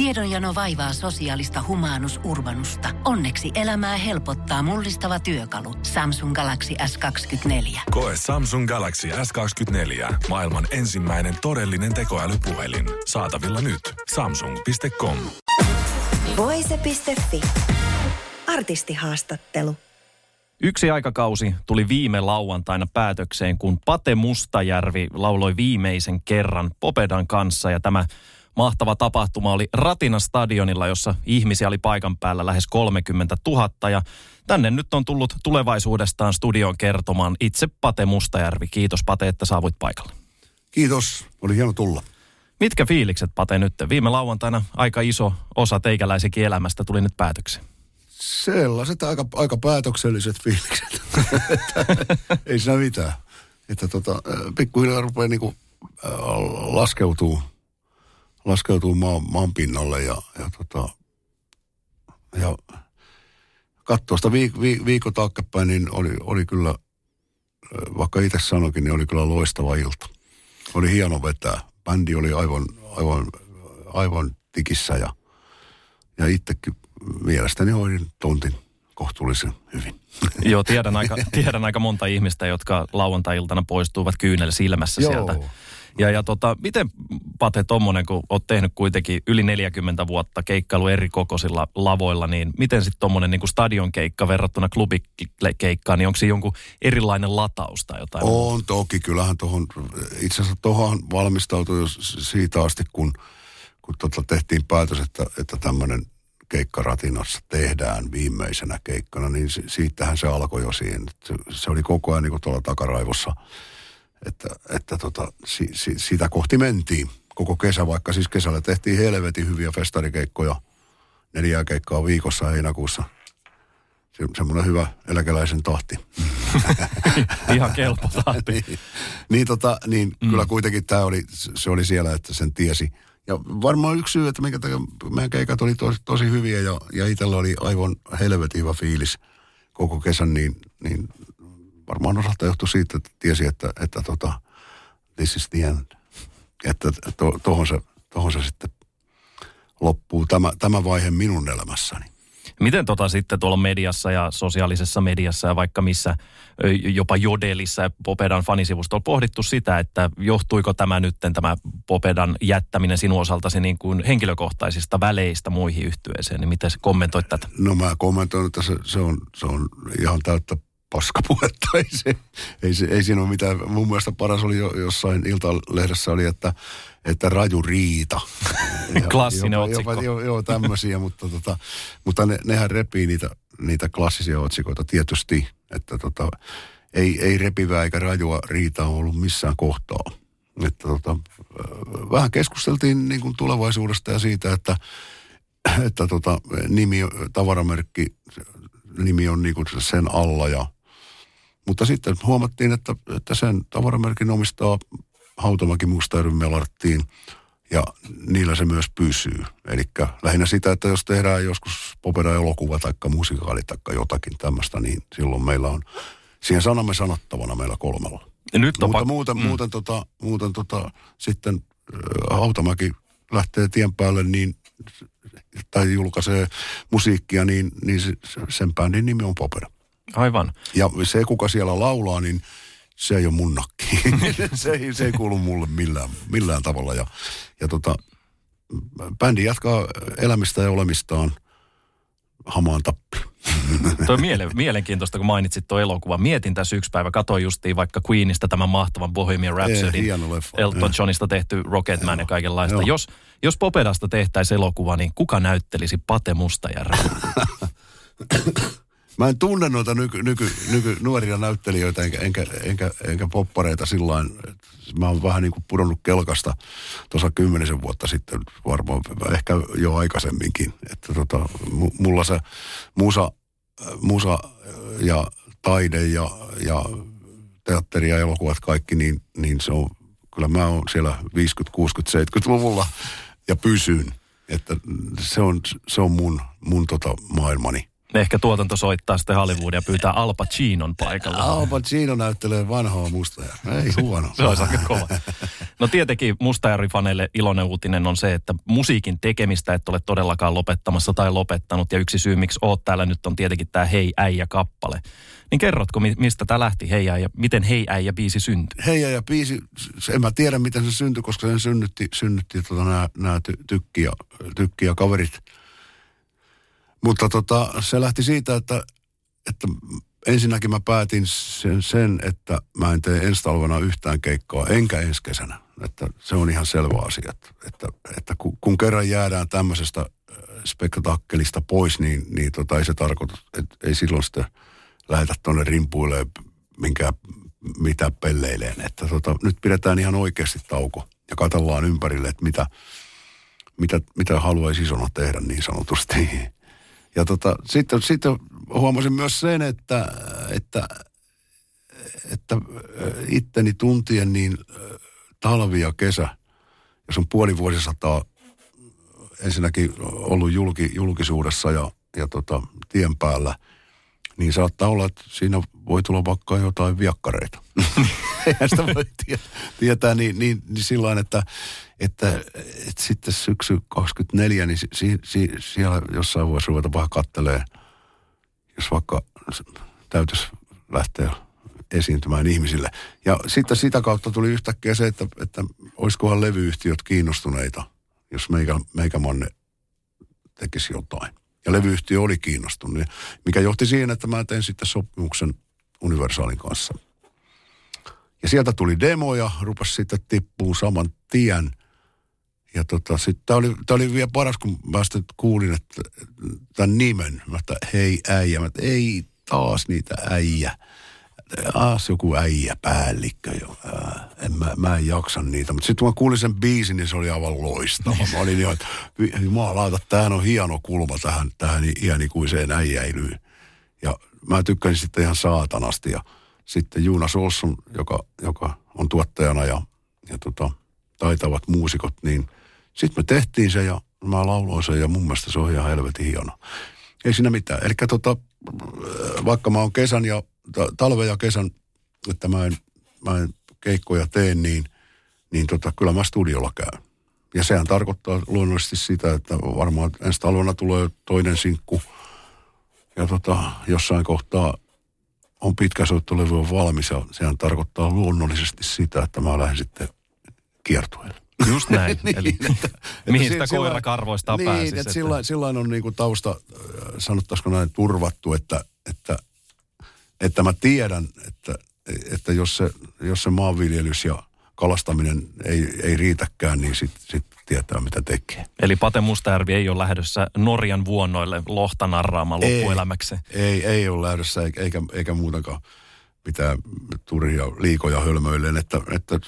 Tiedonjano vaivaa sosiaalista humanus urbanusta. Onneksi elämää helpottaa mullistava työkalu. Samsung Galaxy S24. Koe Samsung Galaxy S24. Maailman ensimmäinen todellinen tekoälypuhelin. Saatavilla nyt. Samsung.com. Voise.fi. Artistihaastattelu. Yksi aikakausi tuli viime lauantaina päätökseen, kun Pate Mustajärvi lauloi viimeisen kerran Popedan kanssa ja tämä mahtava tapahtuma oli Ratina stadionilla, jossa ihmisiä oli paikan päällä lähes 30 000 ja tänne nyt on tullut tulevaisuudestaan studioon kertomaan itse Pate Mustajärvi. Kiitos Pate, että saavuit paikalle. Kiitos, oli hieno tulla. Mitkä fiilikset Pate nyt? Viime lauantaina aika iso osa teikäläisenkin elämästä tuli nyt päätökseen. Sellaiset aika, aika päätökselliset fiilikset. ei siinä mitään. Että tota, pikkuhiljaa rupeaa niinku, laskeutuu, laskeutuu maan, maan pinnalle ja, ja, tota, ja katsoa sitä viik, viik, viikon taaksepäin, niin oli, oli kyllä, vaikka itse sanokin, niin oli kyllä loistava ilta. Oli hieno vetää. Bändi oli aivan, aivan, aivan tikissä ja, ja itsekin mielestäni hoidin tontin kohtuullisen hyvin. Joo, tiedän aika, tiedän aika monta ihmistä, jotka lauantai-iltana poistuivat kyynel silmässä Joo. sieltä. Ja, ja tota, miten Pate tommonen, kun oot tehnyt kuitenkin yli 40 vuotta keikkailu eri kokoisilla lavoilla, niin miten sitten tommonen niin stadion keikka verrattuna klubikeikkaan, niin onko se jonkun erilainen lataus tai jotain? On toki, kyllähän tuohon, itse asiassa tuohon valmistautui jo siitä asti, kun, kun tota tehtiin päätös, että, että tämmöinen keikkaratinassa tehdään viimeisenä keikkana, niin si- siitähän se alkoi jo siihen. Se, se oli koko ajan niin kuin tuolla takaraivossa, että, että tota, si, si, sitä kohti mentiin koko kesä, vaikka siis kesällä tehtiin helvetin hyviä festarikeikkoja, neljää keikkaa viikossa heinäkuussa. Se, semmoinen hyvä eläkeläisen tahti. Ihan kelpo tahti. niin, niin, tota, niin mm. kyllä kuitenkin tämä oli, se oli siellä, että sen tiesi. Ja varmaan yksi syy, että minkä takia meidän keikat oli tosi, tosi hyviä ja, ja itsellä oli aivan helvetin hyvä fiilis koko kesän, niin, niin varmaan osalta johtui siitä, että tiesi, että, että tota, this is the end. Että to, tohon, se, tohon se sitten loppuu tämä, tämä vaihe minun elämässäni. Miten tota sitten tuolla mediassa ja sosiaalisessa mediassa ja vaikka missä, jopa Jodelissa ja Popedan fanisivustolla pohdittu sitä, että johtuiko tämä nyt tämä Popedan jättäminen sinun osaltasi niin kuin henkilökohtaisista väleistä muihin yhtyeeseen, niin miten kommentoit tätä? No mä kommentoin, että se, se, on, se on ihan täyttä paskapuhetta. Ei, se, ei, se, ei siinä ole mitään. Mun mielestä paras oli jo, jossain iltalehdessä oli, että, että raju riita. Klassinen jopa, otsikko. Jopa, joo, joo tämmöisiä, mutta, tota, mutta ne, nehän repii niitä, niitä klassisia otsikoita tietysti. Että tota, ei, ei repivää eikä rajua riitaa ollut missään kohtaa. Että tota, vähän keskusteltiin niin kuin tulevaisuudesta ja siitä, että, että tota, nimi, tavaramerkki, nimi on niin kuin sen alla ja mutta sitten huomattiin, että, että sen tavaramerkin omistaa Hautamäki Mustajärvi Melarttiin ja niillä se myös pysyy. Eli lähinnä sitä, että jos tehdään joskus popera-elokuva tai musikaali tai jotakin tämmöistä, niin silloin meillä on siihen sanamme sanottavana meillä kolmella. Ja nyt on Mutta pak- muuten, mm. muuten, tota, muuten tota, sitten Hautamäki lähtee tien päälle niin, tai julkaisee musiikkia, niin, niin se, sen bändin nimi on Popera. Aivan. Ja se, kuka siellä laulaa, niin se ei ole mun nakki. se, ei, se ei kuulu mulle millään, millään tavalla. Ja, ja tota, bändi jatkaa elämistä ja olemistaan hamaan tappi. Tuo miele, mielenkiintoista, kun mainitsit tuo elokuva. Mietin tässä yksi päivä, katsoin justiin vaikka Queenista tämän mahtavan Bohemian Rhapsody. Hieno leffa. Elton Eh. Johnista tehty Rocketman ja kaikenlaista. Joo. Jos, jos Popedasta tehtäisiin elokuva, niin kuka näyttelisi Pate Mustajärvi? Mä en tunne noita nyky, nyky, nyky, nuoria näyttelijöitä enkä, enkä, enkä, enkä poppareita sillä Mä oon vähän niin kuin pudonnut kelkasta tuossa kymmenisen vuotta sitten, varmaan ehkä jo aikaisemminkin. Että tota, mu- mulla se musa, musa ja taide ja, ja teatteri ja elokuvat kaikki, niin, niin se on, kyllä mä oon siellä 50, 60, 70-luvulla ja pysyn. Että se on, se on mun, mun tota maailmani. Ehkä tuotanto soittaa sitten Hollywoodia ja pyytää Al Pacinon paikalla. Al Pacino näyttelee vanhaa musta. Ei huono. Se olisi aika kova. No tietenkin Mustajärvi-faneille iloinen uutinen on se, että musiikin tekemistä et ole todellakaan lopettamassa tai lopettanut. Ja yksi syy, miksi oot täällä nyt on tietenkin tämä Hei äijä kappale. Niin kerrotko, mistä tämä lähti Hei äijä, miten Hei äijä biisi syntyi? Hei äijä biisi, en mä tiedä miten se syntyi, koska sen synnytti, synnytti tota, nämä ty, tykki, ja, tykki ja kaverit. Mutta tota, se lähti siitä, että, että ensinnäkin mä päätin sen, sen, että mä en tee ensi talvena yhtään keikkoa, enkä ensi kesänä. Että se on ihan selvä asia, että, että, kun kerran jäädään tämmöisestä äh, spektakkelista pois, niin, niin tota, ei se tarkoita, että ei silloin sitten lähetä tuonne rimpuille minkä mitä pelleileen. Että tota, nyt pidetään ihan oikeasti tauko ja katsellaan ympärille, että mitä, mitä, mitä haluaisi isona tehdä niin sanotusti. Ja tota, sitten, sitten huomasin myös sen, että, että, että itteni tuntien niin talvi ja kesä, jos on puoli vuosisataa ensinnäkin ollut julki, julkisuudessa ja, ja tota, tien päällä, saattaa olla, että siinä voi tulla vaikka jotain viakkareita. Eihän sitä voi tietää niin, niin, niin sillä että, että, että sitten syksy 24, niin si, si, siellä jossain voisi ruveta vähän kattelee, jos vaikka täytyisi lähteä esiintymään ihmisille. Ja sitten sitä kautta tuli yhtäkkiä se, että, että olisikohan levyyhtiöt kiinnostuneita, jos meikä, meikämanne tekisi jotain. Ja levyyhtiö oli kiinnostunut, mikä johti siihen, että mä tein sitten sopimuksen Universaalin kanssa. Ja sieltä tuli demoja, rupesi sitten tippuu saman tien. Ja tota, sitten tämä oli, oli vielä paras, kun mä sitten kuulin, että tämän nimen, mä että hei äijä, mä että ei taas niitä äijä. Aas joku äijä päällikkö jo. Ää, en mä, mä en jaksa niitä. Mutta sitten kun mä kuulin sen biisin, niin se oli aivan loistava. Mä olin jo, että jumalauta, tämähän on hieno kulma tähän, tähän iänikuiseen äijäilyyn. Ja mä tykkäsin sitten ihan saatanasti. Ja sitten Juunas Olsson, joka, joka on tuottajana ja, ja tota, taitavat muusikot, niin sitten me tehtiin se ja mä lauloin sen ja mun mielestä se on ihan helvetin hieno. Ei siinä mitään. Eli tota, vaikka mä oon kesän ja talven ja kesän, että mä en, mä en keikkoja teen, niin, niin tota, kyllä mä studiolla käyn. Ja sehän tarkoittaa luonnollisesti sitä, että varmaan ensi talvena tulee toinen sinkku. Ja tota, jossain kohtaa on pitkä soittolevy on valmis ja sehän tarkoittaa luonnollisesti sitä, että mä lähden sitten kiertueelle. Just näin. niin, Eli että, mihin sitä koirakarvoista niin, pääsisi. Että, että sillain, sillain on niin kuin tausta, äh, sanottaisiko näin, turvattu, että, että, että mä tiedän, että, että jos, se, jos se maanviljelys ja kalastaminen ei, ei riitäkään, niin sitten sit tietää, mitä tekee. Eli Pate Mustajärvi ei ole lähdössä Norjan vuonnoille lohta narraamaan loppuelämäksi? Ei, ei, ei ole lähdössä, eikä, eikä, muutakaan pitää turia liikoja hölmöilleen, että, että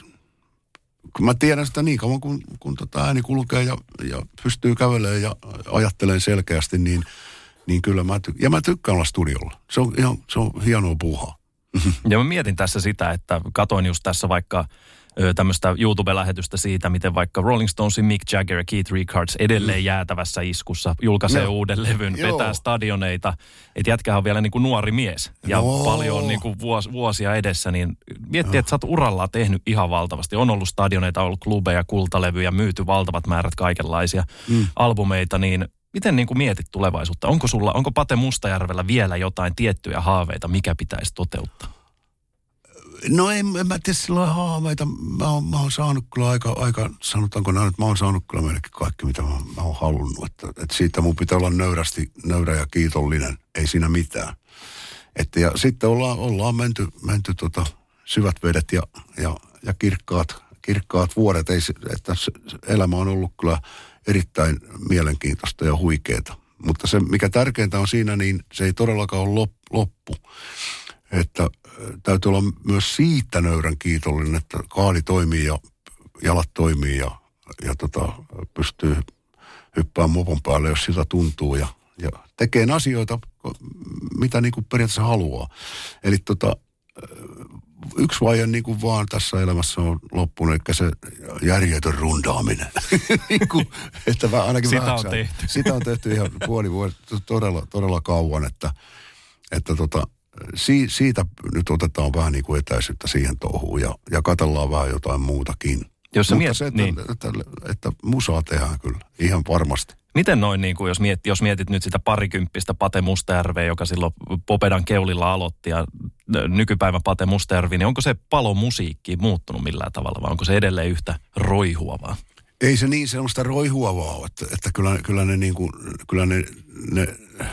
mä tiedän sitä niin kauan, kun, kun tota ääni kulkee ja, ja pystyy kävelemään ja ajattelen selkeästi, niin, niin kyllä mä, ty- ja mä tykkään olla studiolla. Se on, ihan, se on hienoa puuhaa. Ja mä mietin tässä sitä, että katoin just tässä vaikka tämmöistä YouTube-lähetystä siitä, miten vaikka Rolling Stonesin Mick Jagger ja Keith Richards edelleen mm. jäätävässä iskussa julkaisee no. uuden levyn, Joo. vetää stadioneita. Että jätkähän on vielä niin kuin nuori mies ja no. paljon niin kuin vuos, vuosia edessä, niin miettii, no. että sä oot urallaan tehnyt ihan valtavasti. On ollut stadioneita, ollut klubeja, kultalevyjä, myyty valtavat määrät kaikenlaisia mm. albumeita, niin Miten niin kuin mietit tulevaisuutta? Onko sulla, onko Pate Mustajärvellä vielä jotain tiettyjä haaveita, mikä pitäisi toteuttaa? No en, en mä tiedä sillä haaveita. Mä oon, mä oon saanut kyllä aika, aika sanotaanko näin, että mä oon saanut kyllä melkein kaikki, mitä mä, mä oon halunnut. Että, että siitä mun pitää olla nöyrästi, nöyrä ja kiitollinen. Ei siinä mitään. Että ja sitten ollaan, ollaan menty, menty tota, syvät vedet ja, ja, ja kirkkaat, kirkkaat vuodet. Ei, että elämä on ollut kyllä erittäin mielenkiintoista ja huikeeta. Mutta se, mikä tärkeintä on siinä, niin se ei todellakaan ole loppu. Että täytyy olla myös siitä nöyrän kiitollinen, että kaali toimii ja jalat toimii ja, ja tota, pystyy hyppäämään mopon päälle, jos siltä tuntuu ja, ja tekee asioita, mitä niin kuin periaatteessa haluaa. Eli tota, yksi vaihe niin kuin vaan tässä elämässä on loppunut, eli se järjetön rundaaminen. niin kuin, että mä ainakin sitä on tehty. Sitä on tehty ihan puoli vuotta, todella, todella kauan, että, että tota, si, siitä nyt otetaan vähän niin kuin etäisyyttä siihen touhuun ja, ja katsellaan vähän jotain muutakin. Jos Mutta miet, se, että, niin. että, että, että musaa tehdään kyllä, ihan varmasti. Miten noin, niin kuin jos, mietit, jos mietit nyt sitä parikymppistä Pate Mustajärveä, joka silloin Popedan keulilla aloitti ja nykypäivän Pate Mustajärvi, niin onko se palo musiikki muuttunut millään tavalla vai onko se edelleen yhtä roihuavaa? Ei se niin sellaista roihuavaa ole, että, että kyllä, kyllä ne, niin kuin, kyllä ne, ne äh,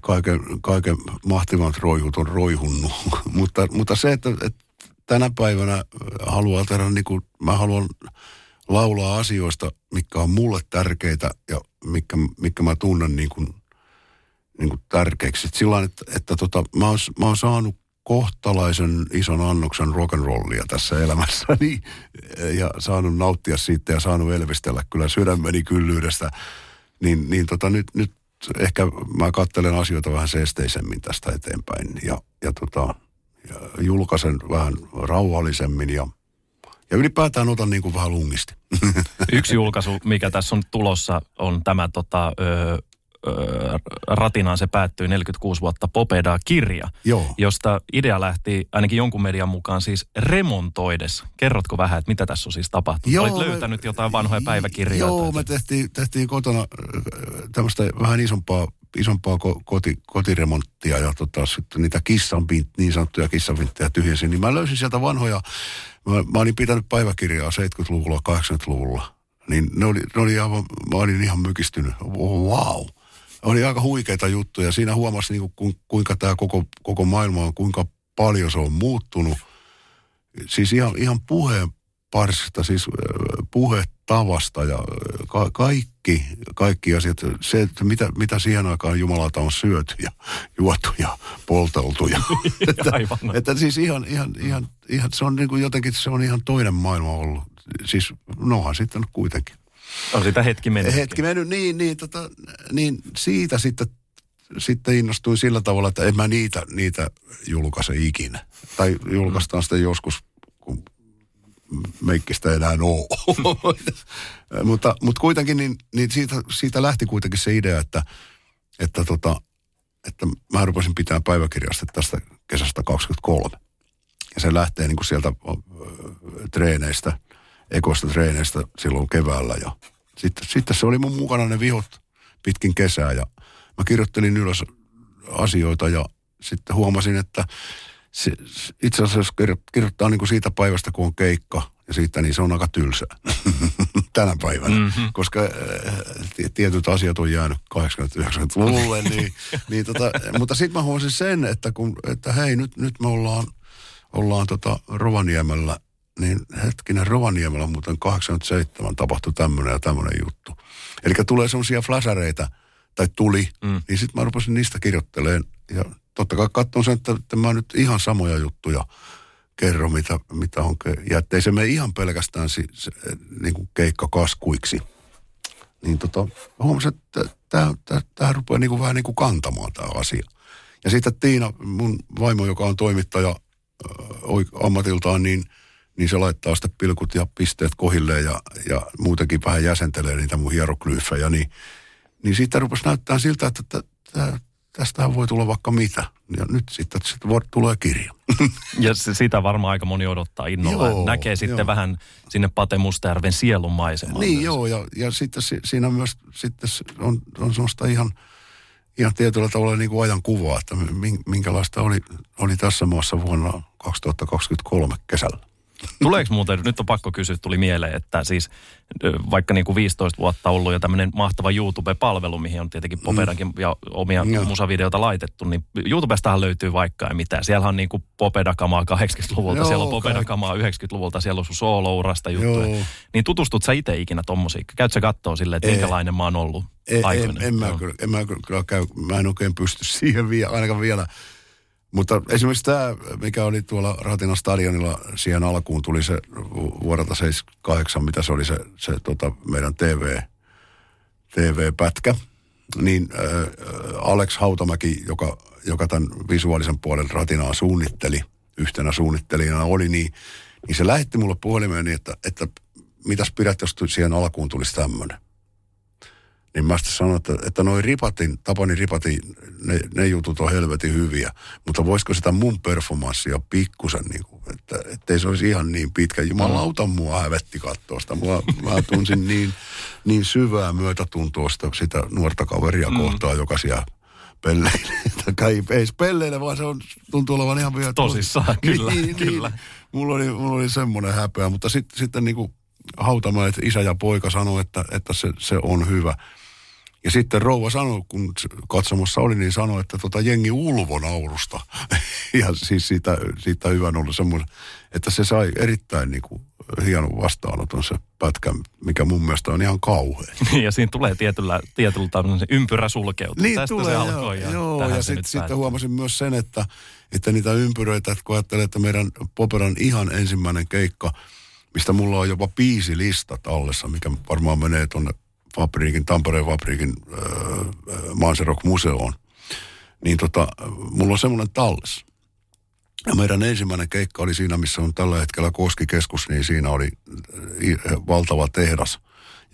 kaiken, kaiken mahtivat roihut on roihunnut. mutta, mutta se, että, että tänä päivänä haluaa tehdä niin kuin, mä haluan laulaa asioista, mikä on mulle tärkeitä ja mikä, mikä mä tunnen niin kuin, niin kuin tärkeiksi. Et sillä että, että tota, mä, oon, mä oon saanut kohtalaisen ison annoksen rock'n'rollia tässä elämässäni ja saanut nauttia siitä ja saanut elvistellä kyllä sydämeni kyllyydestä. Niin, niin tota, nyt, nyt ehkä mä katselen asioita vähän seesteisemmin tästä eteenpäin ja, ja, tota, ja julkaisen vähän rauhallisemmin ja, ja ylipäätään otan niin kuin vähän lungisti. Yksi julkaisu, mikä tässä on tulossa, on tämä tota, ö, ratinaan se päättyy 46 vuotta Popeda-kirja, Joo. josta idea lähti ainakin jonkun median mukaan siis remontoides. Kerrotko vähän, että mitä tässä on siis tapahtunut? Joo, Olit me- löytänyt jotain vanhoja päiväkirjoja? Joo, tai- me tehtiin, tehtiin kotona tämmöistä vähän isompaa, isompaa ko- koti, kotiremonttia ja tota, sitten niitä kissanpint, niin sanottuja kissanpinttejä tyhjensin. Niin mä löysin sieltä vanhoja, mä, mä olin pitänyt päiväkirjaa 70-luvulla, 80-luvulla. Niin ne oli, ne oli aivan, mä olin ihan mykistynyt. Wow. Oli aika huikeita juttuja. Siinä huomasi niin kuin, kuinka tämä koko, koko maailma on, kuinka paljon se on muuttunut. Siis ihan, ihan puheen parsista, siis puhetavasta ja ka- kaikki, kaikki asiat. Se, että mitä, mitä siihen aikaan Jumalalta on syöty ja juotu ja polteltu. Ja, että, Aivan. että siis ihan, ihan, ihan, ihan, se on niin kuin jotenkin, se on ihan toinen maailma ollut. Siis nohan sitten kuitenkin. On sitä hetki mennyt. Hetki mennyt, niin, niin, tota, niin siitä sitten, sitten innostuin sillä tavalla, että en mä niitä, niitä julkaise ikinä. Tai julkaistaan sitten joskus, kun meikkistä ei enää ole. mutta, mutta kuitenkin niin, niin siitä, siitä lähti kuitenkin se idea, että, että, tota, että mä rupesin pitää päiväkirjasta tästä kesästä 23. Ja se lähtee niin kuin sieltä ö, treeneistä, ekoista treeneistä silloin keväällä. Ja sitten, sitten se oli mun mukana ne vihot pitkin kesää ja mä kirjoittelin ylös asioita ja sitten huomasin, että se, se- itse asiassa jos kirjo- kirjoittaa niin kuin siitä päivästä, kun on keikka ja siitä, niin se on aika tylsää tänä päivänä. Mm-hmm. Koska äh, ti- tietyt asiat on jäänyt 80-90-luvulle. niin, niin tota, mutta sitten mä huomasin sen, että, kun, että hei, nyt, nyt me ollaan, ollaan tota Rovaniemellä, niin hetkinen, Rovaniemellä muuten 87 tapahtui tämmöinen ja tämmöinen juttu. Eli tulee semmoisia flashareita, tai tuli, mm. niin sitten mä rupesin niistä kirjoittelemaan. Ja totta kai katson sen, että, että mä nyt ihan samoja juttuja kerro, mitä, mitä on. Ja ettei se mene ihan pelkästään si, se, niin kuin keikkakaskuiksi. Niin tota, huomasin, että tämä, rupeaa niin kuin vähän niin kuin kantamaan tämä asia. Ja sitten Tiina, mun vaimo, joka on toimittaja ö, ammatiltaan, niin, niin se laittaa sitten pilkut ja pisteet kohilleen ja, ja muutenkin vähän jäsentelee niitä mun hieroglyyfejä, niin, niin siitä rupesi näyttää siltä, että tä- tä- tästähän voi tulla vaikka mitä. Ja nyt sitten sit voi, tulee kirja. Ja se, sitä varmaan aika moni odottaa innolla. Joo, Näkee sitten joo. vähän sinne Pate Mustajärven sielun maisemaan. niin myös. joo, ja, ja sitten si, siinä myös sitten on, on semmoista ihan, ihan tietyllä tavalla niin kuin ajan kuvaa, että min- minkälaista oli, oli tässä maassa vuonna 2023 kesällä. Tuleeko muuten, nyt on pakko kysyä, tuli mieleen, että siis vaikka niin kuin 15 vuotta ollut jo tämmöinen mahtava YouTube-palvelu, mihin on tietenkin Popedankin ja omia Joo. musavideoita laitettu, niin YouTubestahan löytyy vaikka ja mitä. Siellä on niin kuin Popeda-kamaa 80-luvulta, Joo, siellä on. Popeda-kamaa 90-luvulta, siellä on sun soolourasta juttuja. Joo. Niin tutustut sä itse ikinä tommosiin? Käyt sä kattoo silleen, että Ei. minkälainen mä oon ollut En, aikoina? en, en, mä kyllä, en mä kyllä käy, mä en oikein pysty siihen vielä, ainakaan vielä. Mutta esimerkiksi tämä, mikä oli tuolla Ratinan stadionilla siihen alkuun, tuli se vu- vuodelta 78, mitä se oli se, se tota, meidän TV, TV-pätkä. Niin äh, Alex Hautamäki, joka, joka tämän visuaalisen puolen Ratinaa suunnitteli, yhtenä suunnittelijana oli, niin, niin se lähetti mulle puhelimeen niin, että, että mitäs pidät, jos siihen alkuun tulisi tämmöinen Niin mä sitten sanoin, että, että noi ripatin, Tapani ripatin, ne, ne jutut on helvetin hyviä. Mutta voisiko sitä mun performanssia pikkusen, niin kuin, että ettei se olisi ihan niin pitkä. Jumalauta mua hävetti katsoa sitä. Mua, mä tunsin niin, niin syvää myötätuntoa sitä, sitä nuorta kaveria mm. kohtaan, joka siellä pelleille. ei, ei pelleille, vaan se on, tuntuu olevan ihan vielä... Tosissaan, kyllä, niin, kyllä. Niin. Mulla oli, mulla oli semmoinen häpeä, mutta sit, sitten niin kuin Hautamäet isä ja poika sanoi, että, että se, se on hyvä. Ja sitten rouva sanoi, kun katsomassa oli, niin sanoi, että tota jengi ulvo naurusta. ja siis siitä, siitä hyvän ollut semmoinen, että se sai erittäin niin kuin hienon vastaanoton se pätkä, mikä mun mielestä on ihan kauhean. ja siinä tulee tietyllä, tietyllä tämmöinen ympyrä sulkeutuu. Niin Tästä tulee, se alkoi. Ja, joo, ja sitten sit huomasin myös sen, että, että niitä ympyröitä, että kun ajattelee, että meidän Poperan ihan ensimmäinen keikka, mistä mulla on jopa viisi lista tallessa, mikä varmaan menee tuonne fabriikin, Tampereen fabriikin äh, Manserok-museoon, niin tota, mulla on semmoinen talles. Ja meidän ensimmäinen keikka oli siinä, missä on tällä hetkellä Koskikeskus, niin siinä oli valtava tehdas,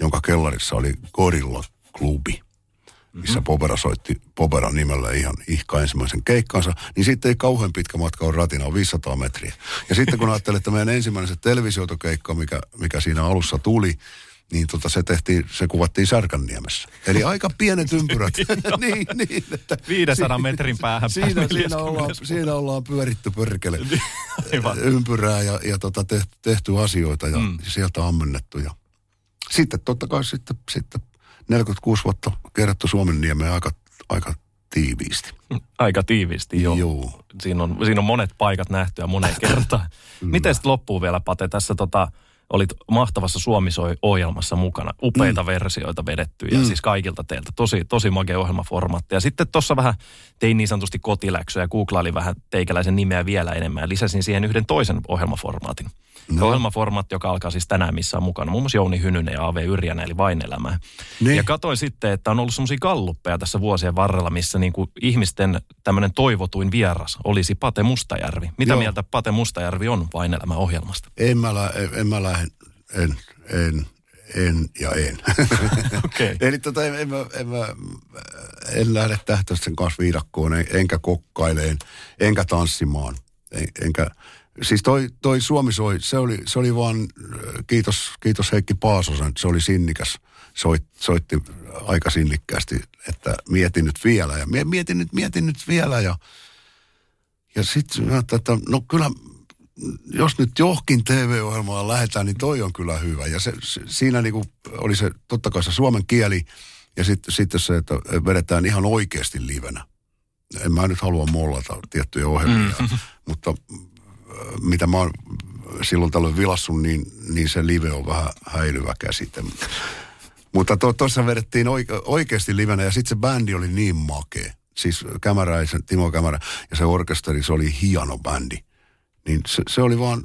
jonka kellarissa oli Gorilla-klubi, missä mm-hmm. Popera soitti Poperan nimellä ihan ihka ensimmäisen keikkansa. Niin sitten ei kauhean pitkä matka on ratina, on 500 metriä. Ja sitten kun ajattelee, että meidän ensimmäinen se televisiotokeikka, mikä, mikä siinä alussa tuli, niin tota se tehtiin, se kuvattiin Särkänniemessä. Eli aika pienet ympyrät. niin, niin, että 500 metrin päähän siinä, siinä, ollaan, siinä ollaan pyöritty perkele ympyrää ja, ja tota tehty, tehty asioita ja mm. sieltä ammennettu. Ja sitten totta kai sitten, sitten 46 vuotta kerätty Suomen niemeen aika, aika tiiviisti. Aika tiiviisti, joo. joo. Siinä, on, siinä on monet paikat nähty ja moneen kertaan. Miten sitten loppuu vielä, Pate, tässä tota, olit mahtavassa Suomisoi-ohjelmassa mukana. Upeita mm. versioita vedetty ja mm. siis kaikilta teiltä. Tosi, tosi makea ohjelmaformaatti. Ja sitten tuossa vähän tein niin sanotusti kotiläksyä ja googlailin vähän teikäläisen nimeä vielä enemmän ja lisäsin siihen yhden toisen ohjelmaformaatin. No. Ohjelmaformaatti, joka alkaa siis tänään, missä on mukana muun muassa Jouni Hynynen ja A.V. Yrjänä, eli Vain elämää. Niin. Ja katsoin sitten, että on ollut semmoisia kalluppeja tässä vuosien varrella, missä niin kuin ihmisten tämmöinen toivotuin vieras olisi Pate Mustajärvi. Mitä Joo. mieltä Pate Mustajärvi on Vain elämä ohjelmasta? En mä, lä- en, en mä lähde, en, en, en ja en. okay. Eli tota, en, en, mä, en, mä, en lähde tähtöisten kanssa viidakkoon, en, enkä kokkaileen, enkä tanssimaan, en, enkä Siis toi, toi Suomi soi, se oli, se oli vaan, kiitos, kiitos Heikki Paasosen, se oli sinnikäs. Soit, soitti aika sinnikkäästi, että mietin nyt vielä ja mietin nyt, mietin nyt vielä ja, ja sitten että no kyllä, jos nyt johonkin TV-ohjelmaan lähdetään, niin toi on kyllä hyvä. Ja se, se, siinä niinku oli se, totta kai se suomen kieli ja sitten sit se, että vedetään ihan oikeasti livenä. En mä nyt halua mollata tiettyjä ohjelmia, mm. mutta mitä mä oon silloin tällöin vilassut, niin, niin se live on vähän häilyvä käsite. Mutta tuossa to, vedettiin oike, oikeasti livenä ja sitten se bändi oli niin makea. Siis Kämäräisen, Timo Kämärä ja se orkesteri, se oli hieno bändi. Niin se, se oli vaan,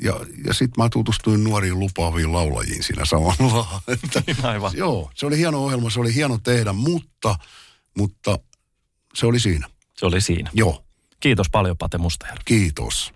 ja, ja sitten mä tutustuin nuoriin lupaaviin laulajiin siinä samalla. Että, niin aivan. Joo, se oli hieno ohjelma, se oli hieno tehdä, mutta, mutta se oli siinä. Se oli siinä. Joo. Kiitos paljon Pate Mustajärvi. Kiitos.